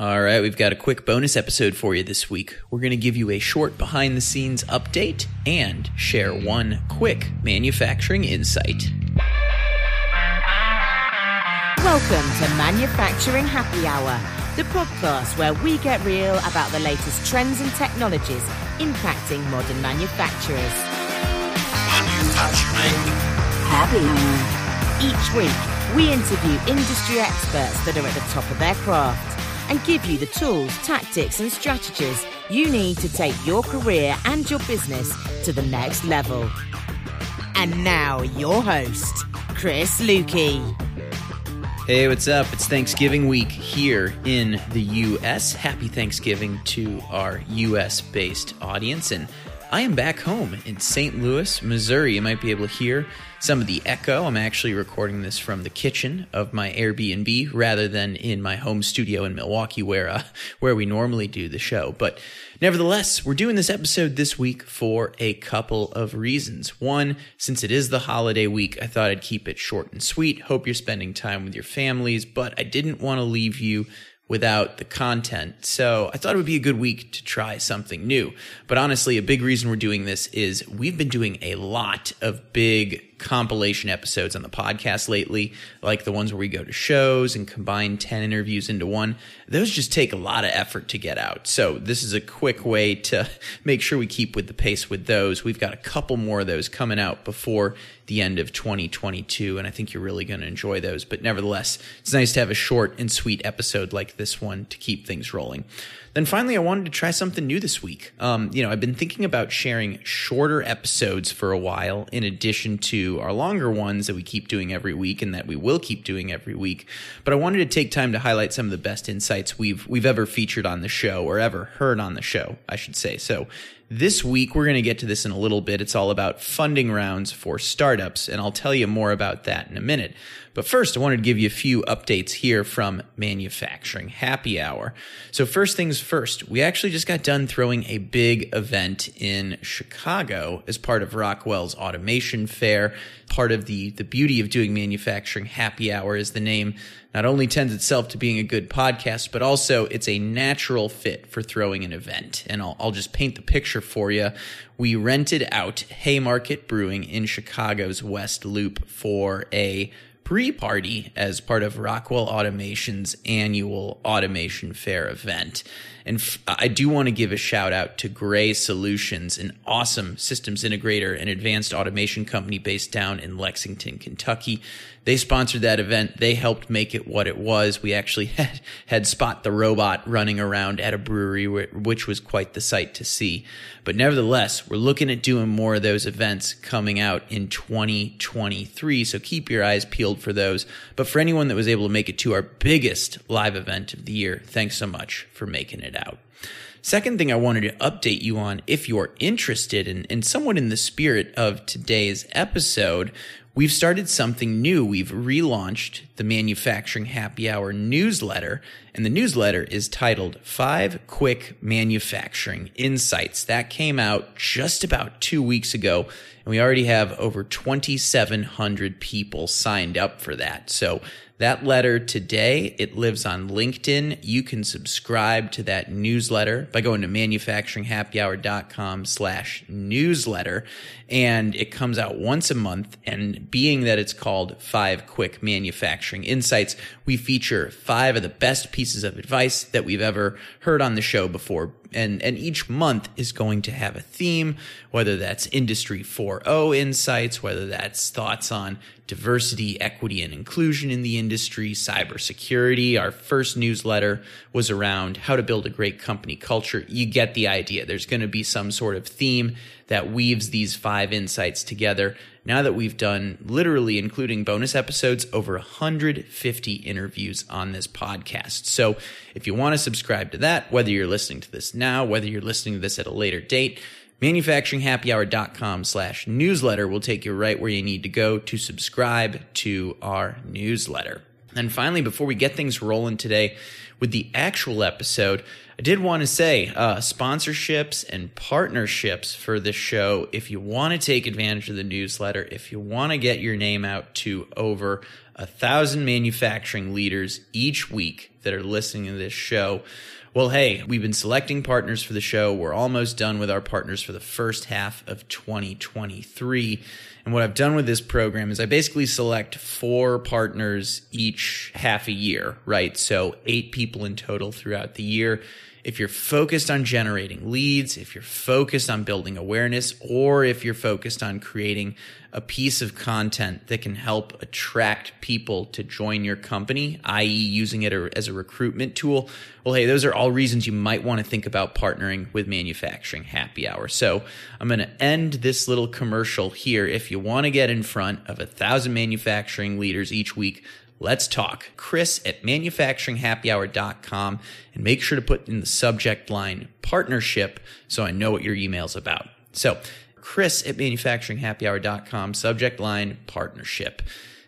All right, we've got a quick bonus episode for you this week. We're going to give you a short behind the scenes update and share one quick manufacturing insight. Welcome to Manufacturing Happy Hour, the podcast where we get real about the latest trends and technologies impacting modern manufacturers. Manufacturing Happy Hour. Each week, we interview industry experts that are at the top of their craft and give you the tools, tactics, and strategies you need to take your career and your business to the next level. And now, your host, Chris Luecke. Hey, what's up? It's Thanksgiving week here in the US. Happy Thanksgiving to our US based audience. And I am back home in St. Louis, Missouri. You might be able to hear some of the echo. I'm actually recording this from the kitchen of my Airbnb rather than in my home studio in Milwaukee where uh, where we normally do the show. But nevertheless, we're doing this episode this week for a couple of reasons. One, since it is the holiday week, I thought I'd keep it short and sweet. Hope you're spending time with your families, but I didn't want to leave you without the content. So I thought it would be a good week to try something new. But honestly, a big reason we're doing this is we've been doing a lot of big compilation episodes on the podcast lately, like the ones where we go to shows and combine 10 interviews into one. Those just take a lot of effort to get out. So this is a quick way to make sure we keep with the pace with those. We've got a couple more of those coming out before the end of 2022, and I think you're really going to enjoy those. But nevertheless, it's nice to have a short and sweet episode like this one to keep things rolling. Then finally, I wanted to try something new this week. Um, you know, I've been thinking about sharing shorter episodes for a while, in addition to our longer ones that we keep doing every week and that we will keep doing every week. But I wanted to take time to highlight some of the best insights we've we've ever featured on the show or ever heard on the show, I should say. So this week, we're going to get to this in a little bit. It's all about funding rounds for startups, and I'll tell you more about that in a minute. But first, I wanted to give you a few updates here from Manufacturing Happy Hour. So, first things first, we actually just got done throwing a big event in Chicago as part of Rockwell's Automation Fair. Part of the, the beauty of doing Manufacturing Happy Hour is the name not only tends itself to being a good podcast, but also it's a natural fit for throwing an event. And I'll, I'll just paint the picture for you. We rented out Haymarket Brewing in Chicago's West Loop for a pre-party as part of Rockwell Automation's annual Automation Fair event. And f- I do want to give a shout out to Gray Solutions, an awesome systems integrator and advanced automation company based down in Lexington, Kentucky. They sponsored that event. They helped make it what it was. We actually had, had Spot the robot running around at a brewery, which was quite the sight to see. But nevertheless, we're looking at doing more of those events coming out in 2023. So keep your eyes peeled for those. But for anyone that was able to make it to our biggest live event of the year, thanks so much for making it out. Second thing I wanted to update you on, if you're interested in, and somewhat in the spirit of today's episode, we've started something new. We've relaunched the Manufacturing Happy Hour newsletter, and the newsletter is titled Five Quick Manufacturing Insights. That came out just about two weeks ago, and we already have over 2,700 people signed up for that. So that letter today, it lives on LinkedIn. You can subscribe to that newsletter by going to manufacturinghappyhour.com slash newsletter. And it comes out once a month. And being that it's called five quick manufacturing insights, we feature five of the best pieces of advice that we've ever heard on the show before and and each month is going to have a theme whether that's industry 4.0 insights whether that's thoughts on diversity equity and inclusion in the industry cybersecurity. Our first newsletter was around how to build a great company culture. You get the idea. There's going to be some sort of theme that weaves these five insights together. Now that we've done literally including bonus episodes over 150 interviews on this podcast. So if you want to subscribe to that whether you're listening to this now whether you're listening to this at a later date manufacturinghappyhour.com slash newsletter will take you right where you need to go to subscribe to our newsletter and finally before we get things rolling today with the actual episode I did want to say uh, sponsorships and partnerships for this show. If you want to take advantage of the newsletter, if you want to get your name out to over a thousand manufacturing leaders each week that are listening to this show. Well, hey, we've been selecting partners for the show. We're almost done with our partners for the first half of 2023. And what I've done with this program is I basically select four partners each half a year, right? So eight people in total throughout the year if you're focused on generating leads, if you're focused on building awareness, or if you're focused on creating a piece of content that can help attract people to join your company, i.e., using it as a recruitment tool, well, hey, those are all reasons you might want to think about partnering with Manufacturing Happy Hour. So I'm going to end this little commercial here. If you want to get in front of a thousand manufacturing leaders each week, Let's talk. Chris at manufacturinghappyhour.com and make sure to put in the subject line partnership so I know what your email's about. So, Chris at manufacturinghappyhour.com, subject line partnership.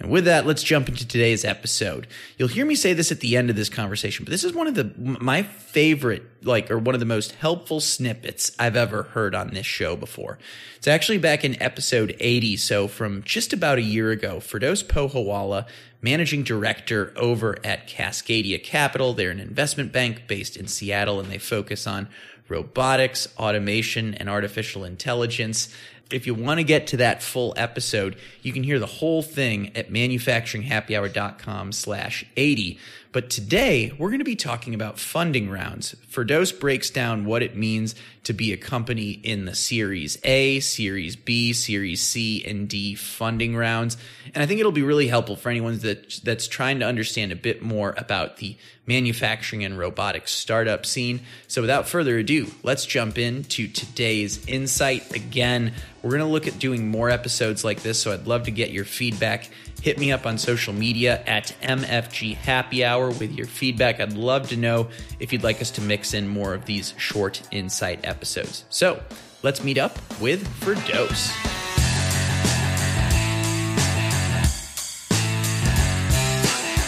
And with that, let's jump into today's episode. You'll hear me say this at the end of this conversation, but this is one of the my favorite like or one of the most helpful snippets I've ever heard on this show before. It's actually back in episode 80, so from just about a year ago. Firdaus Pohawalla, managing director over at Cascadia Capital, they're an investment bank based in Seattle and they focus on robotics, automation, and artificial intelligence. If you want to get to that full episode, you can hear the whole thing at manufacturinghappyhour.com slash 80. But today, we're going to be talking about funding rounds. Firdaus breaks down what it means to be a company in the Series A, Series B, Series C, and D funding rounds. And I think it'll be really helpful for anyone that, that's trying to understand a bit more about the manufacturing and robotics startup scene. So without further ado, let's jump into today's insight. Again, we're going to look at doing more episodes like this, so I'd love to get your feedback Hit me up on social media at MFG Happy Hour with your feedback. I'd love to know if you'd like us to mix in more of these short insight episodes. So let's meet up with Firdaus.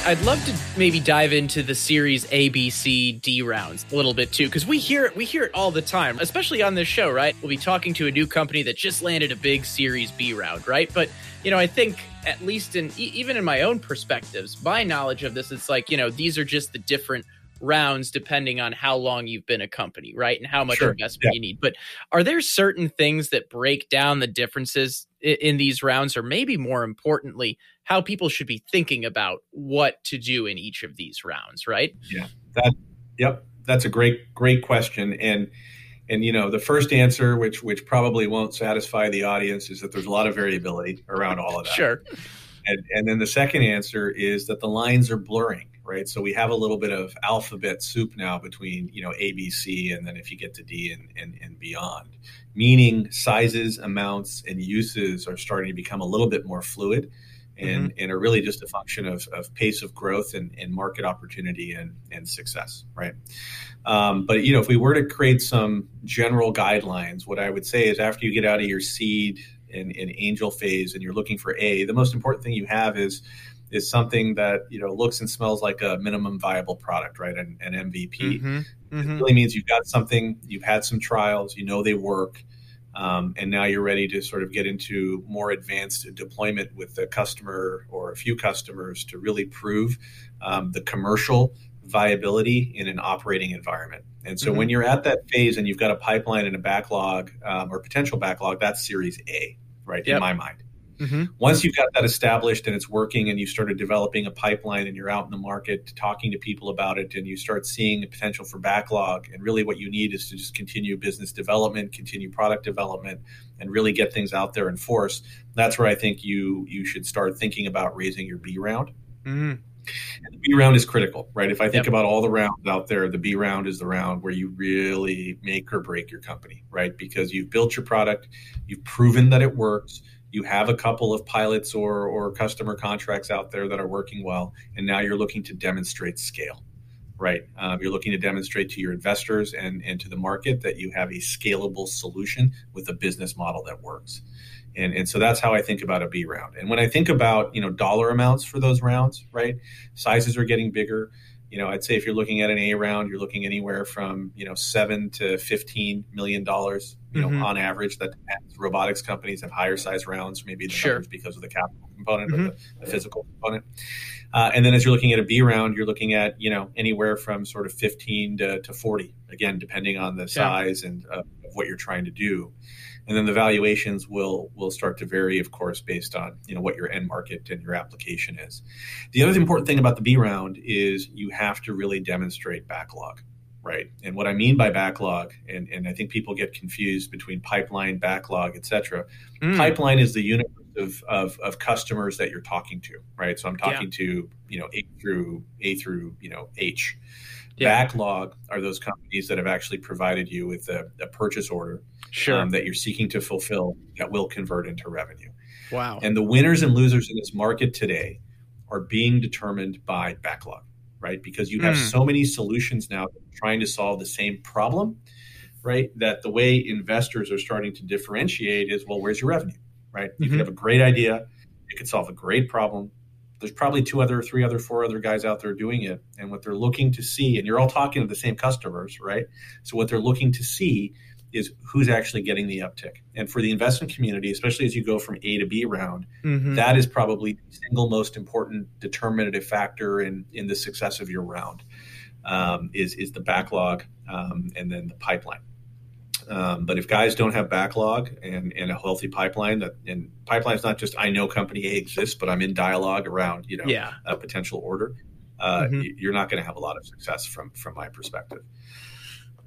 I'd love to maybe dive into the series A, B, C, D rounds a little bit too, because we hear it, we hear it all the time, especially on this show, right? We'll be talking to a new company that just landed a big Series B round, right? But you know, I think at least in even in my own perspectives, my knowledge of this, it's like you know these are just the different rounds depending on how long you've been a company, right, and how much sure. investment yeah. you need. But are there certain things that break down the differences in these rounds, or maybe more importantly, how people should be thinking about what to do in each of these rounds, right? Yeah, that. Yep, that's a great great question, and and you know the first answer which which probably won't satisfy the audience is that there's a lot of variability around all of that sure and, and then the second answer is that the lines are blurring right so we have a little bit of alphabet soup now between you know abc and then if you get to d and, and, and beyond meaning sizes amounts and uses are starting to become a little bit more fluid and, mm-hmm. and are really just a function of, of pace of growth and, and market opportunity and, and success, right? Um, but you know, if we were to create some general guidelines, what I would say is after you get out of your seed and, and angel phase and you're looking for A, the most important thing you have is is something that you know looks and smells like a minimum viable product, right? An, an MVP. Mm-hmm. Mm-hmm. It really means you've got something, you've had some trials, you know they work, um, and now you're ready to sort of get into more advanced deployment with the customer or a few customers to really prove um, the commercial viability in an operating environment. And so mm-hmm. when you're at that phase and you've got a pipeline and a backlog um, or potential backlog, that's Series A, right? Yep. In my mind. Mm-hmm. Once you've got that established and it's working and you've started developing a pipeline and you're out in the market talking to people about it and you start seeing the potential for backlog and really what you need is to just continue business development, continue product development and really get things out there in force. That's where I think you you should start thinking about raising your B round. Mm-hmm. And the B round is critical, right? If I think yep. about all the rounds out there, the B round is the round where you really make or break your company, right? Because you've built your product, you've proven that it works, you have a couple of pilots or, or customer contracts out there that are working well, and now you're looking to demonstrate scale, right? Um, you're looking to demonstrate to your investors and, and to the market that you have a scalable solution with a business model that works. And, and so that's how I think about a B round. And when I think about, you know, dollar amounts for those rounds, right? Sizes are getting bigger you know, I'd say if you're looking at an A round, you're looking anywhere from you know seven to fifteen million dollars. You mm-hmm. know, on average, that depends. robotics companies have higher size rounds, maybe sure. because of the capital component, mm-hmm. but the, the, physical component. Uh, and then as you're looking at a B round, you're looking at you know anywhere from sort of 15 to, to 40, again depending on the size yeah. and uh, of what you're trying to do. And then the valuations will will start to vary, of course, based on you know what your end market and your application is. The other important thing about the B round is you have to really demonstrate backlog right? And what I mean by backlog, and, and I think people get confused between pipeline, backlog, et cetera. Mm. Pipeline is the universe of, of, of, customers that you're talking to, right? So I'm talking yeah. to, you know, A through A through, you know, H. Yeah. Backlog are those companies that have actually provided you with a, a purchase order sure. um, that you're seeking to fulfill that will convert into revenue. Wow. And the winners and losers in this market today are being determined by backlog right? Because you have mm. so many solutions now trying to solve the same problem, right? That the way investors are starting to differentiate is, well, where's your revenue, right? You mm-hmm. could have a great idea, it could solve a great problem. There's probably two other, three other, four other guys out there doing it. And what they're looking to see, and you're all talking to the same customers, right? So what they're looking to see is who's actually getting the uptick. And for the investment community, especially as you go from A to B round, mm-hmm. that is probably the single most important determinative factor in in the success of your round. Um, is is the backlog um, and then the pipeline. Um, but if guys don't have backlog and, and a healthy pipeline, that and pipeline is not just I know company A exists, but I'm in dialogue around you know yeah. a potential order. Uh, mm-hmm. You're not going to have a lot of success from from my perspective.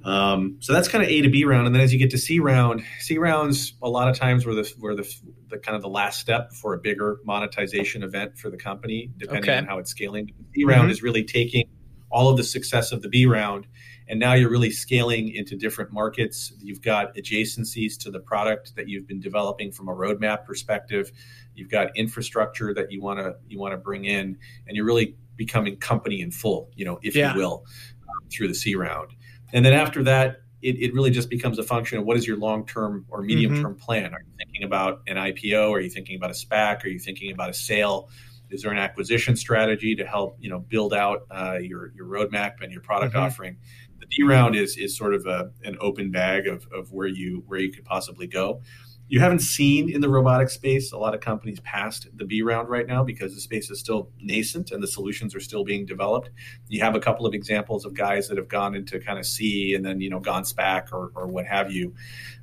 Um, so that's kind of A to B round, and then as you get to C round, C rounds a lot of times were the were the, the kind of the last step for a bigger monetization event for the company, depending okay. on how it's scaling. The C round mm-hmm. is really taking all of the success of the B round, and now you're really scaling into different markets. You've got adjacencies to the product that you've been developing from a roadmap perspective. You've got infrastructure that you want to you want to bring in, and you're really becoming company in full, you know, if yeah. you will, um, through the C round. And then after that, it, it really just becomes a function of what is your long term or medium term mm-hmm. plan. Are you thinking about an IPO? Are you thinking about a SPAC? Are you thinking about a sale? Is there an acquisition strategy to help you know build out uh, your your roadmap and your product mm-hmm. offering? The D round is is sort of a, an open bag of, of where you where you could possibly go you haven't seen in the robotic space a lot of companies past the B round right now because the space is still nascent and the solutions are still being developed. You have a couple of examples of guys that have gone into kind of C and then you know gone SPAC or, or what have you.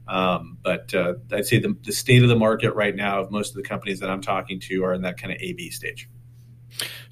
Um, but uh, I'd say the, the state of the market right now of most of the companies that I'm talking to are in that kind of A B stage.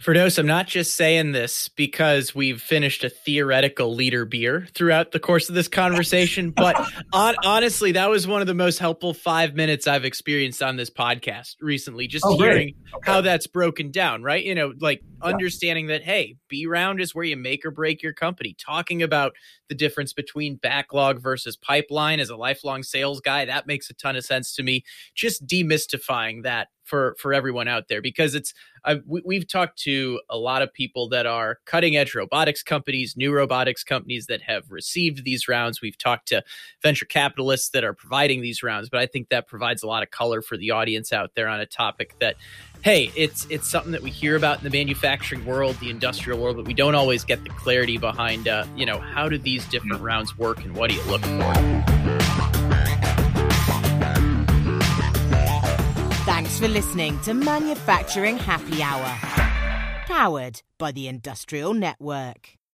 Firdaus, I'm not just saying this because we've finished a theoretical liter beer throughout the course of this conversation, but on, honestly, that was one of the most helpful five minutes I've experienced on this podcast recently. Just oh, hearing okay. how that's broken down, right? You know, like yeah. understanding that, hey, B round is where you make or break your company. Talking about the difference between backlog versus pipeline as a lifelong sales guy, that makes a ton of sense to me. Just demystifying that for for everyone out there because it's I've, we, have talked to a lot of people that are cutting edge robotics companies, new robotics companies that have received these rounds. We've talked to venture capitalists that are providing these rounds, but I think that provides a lot of color for the audience out there on a topic that hey, it's it's something that we hear about in the manufacturing world, the industrial world, but we don't always get the clarity behind uh, you know, how do these different rounds work and what do you look for? Thanks for listening to Manufacturing Happy Hour, powered by the Industrial Network.